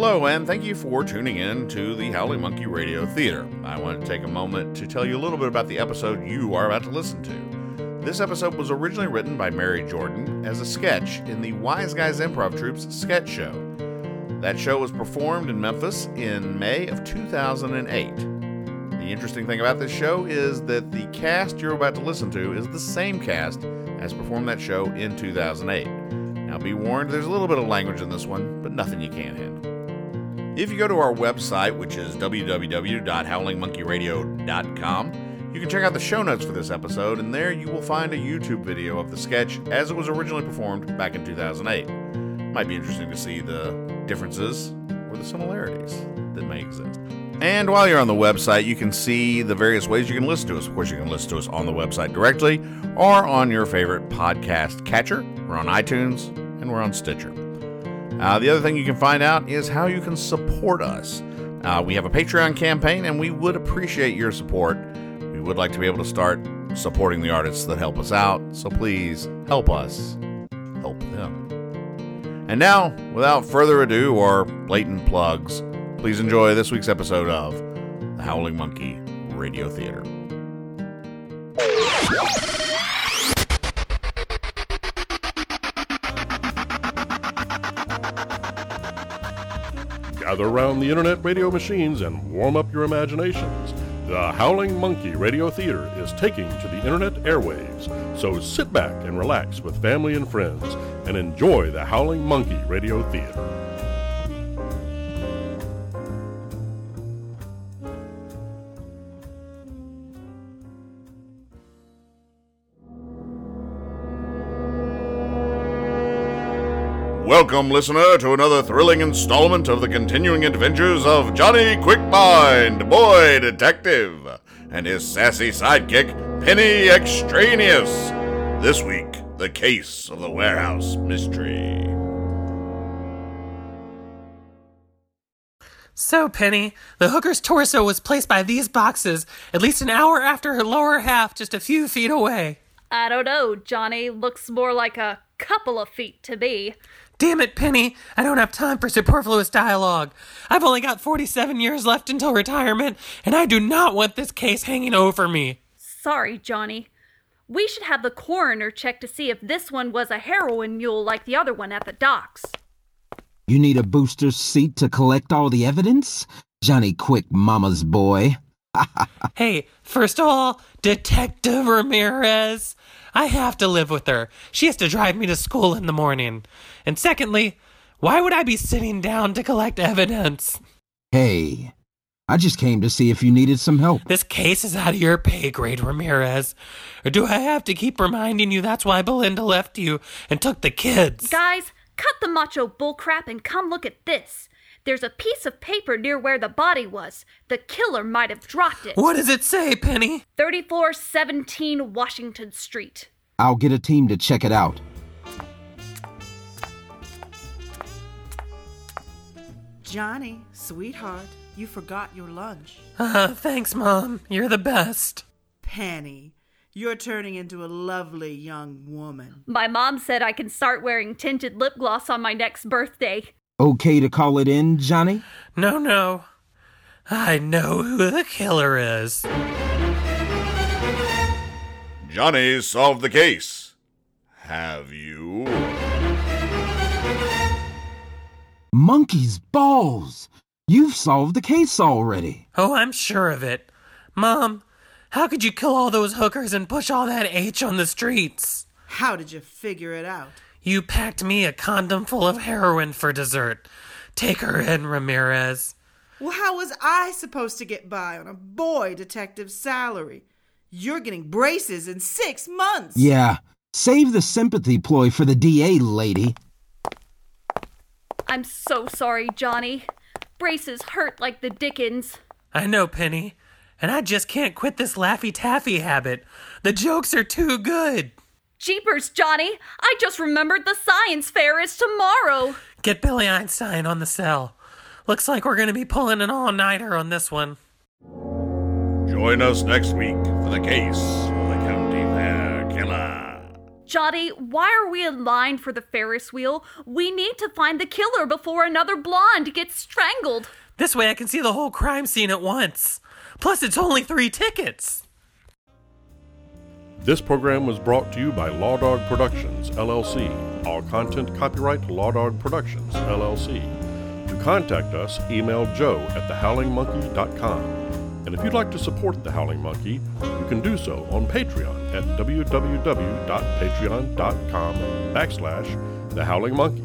Hello, and thank you for tuning in to the Howling Monkey Radio Theater. I want to take a moment to tell you a little bit about the episode you are about to listen to. This episode was originally written by Mary Jordan as a sketch in the Wise Guys Improv Troupe's sketch show. That show was performed in Memphis in May of 2008. The interesting thing about this show is that the cast you're about to listen to is the same cast as performed that show in 2008. Now, be warned, there's a little bit of language in this one, but nothing you can't handle. If you go to our website, which is www.howlingmonkeyradio.com, you can check out the show notes for this episode, and there you will find a YouTube video of the sketch as it was originally performed back in 2008. Might be interesting to see the differences or the similarities that may exist. And while you're on the website, you can see the various ways you can listen to us. Of course, you can listen to us on the website directly or on your favorite podcast catcher. We're on iTunes and we're on Stitcher. Uh, the other thing you can find out is how you can support us. Uh, we have a Patreon campaign, and we would appreciate your support. We would like to be able to start supporting the artists that help us out, so please help us help them. And now, without further ado or blatant plugs, please enjoy this week's episode of The Howling Monkey Radio Theater. Gather around the internet radio machines and warm up your imaginations. The Howling Monkey Radio Theater is taking to the internet airwaves, so sit back and relax with family and friends and enjoy the Howling Monkey Radio Theater. Welcome, listener, to another thrilling installment of the continuing adventures of Johnny Quickmind, boy detective, and his sassy sidekick, Penny Extraneous. This week, the case of the warehouse mystery. So, Penny, the hooker's torso was placed by these boxes at least an hour after her lower half, just a few feet away. I don't know, Johnny. Looks more like a couple of feet to be. Damn it, Penny! I don't have time for superfluous dialogue. I've only got 47 years left until retirement, and I do not want this case hanging over me. Sorry, Johnny. We should have the coroner check to see if this one was a heroin mule like the other one at the docks. You need a booster seat to collect all the evidence? Johnny Quick, mama's boy. Hey, first of all, Detective Ramirez. I have to live with her. She has to drive me to school in the morning. And secondly, why would I be sitting down to collect evidence? Hey, I just came to see if you needed some help. This case is out of your pay grade, Ramirez. Or do I have to keep reminding you that's why Belinda left you and took the kids? Guys, cut the macho bullcrap and come look at this. There's a piece of paper near where the body was. The killer might have dropped it. What does it say, Penny? 3417 Washington Street. I'll get a team to check it out. Johnny, sweetheart, you forgot your lunch. Uh, thanks, Mom. You're the best. Penny, you're turning into a lovely young woman. My mom said I can start wearing tinted lip gloss on my next birthday. Okay to call it in, Johnny? No, no. I know who the killer is. Johnny solved the case. Have you? Monkey's balls! You've solved the case already. Oh, I'm sure of it. Mom, how could you kill all those hookers and push all that H on the streets? How did you figure it out? You packed me a condom full of heroin for dessert. Take her in, Ramirez. Well, how was I supposed to get by on a boy detective's salary? You're getting braces in six months. Yeah, save the sympathy ploy for the DA, lady. I'm so sorry, Johnny. Braces hurt like the dickens. I know, Penny. And I just can't quit this Laffy Taffy habit. The jokes are too good. Jeepers, Johnny! I just remembered the science fair is tomorrow. Get Billy Einstein on the cell. Looks like we're going to be pulling an all nighter on this one. Join us next week for the case of the County Fair Killer. Johnny, why are we in line for the Ferris wheel? We need to find the killer before another blonde gets strangled. This way I can see the whole crime scene at once. Plus, it's only three tickets. This program was brought to you by Law Dog Productions, LLC. All content copyright Law Dog Productions, LLC. To contact us, email joe at thehowlingmonkey.com. And if you'd like to support The Howling Monkey, you can do so on Patreon at www.patreon.com backslash The Howling Monkey.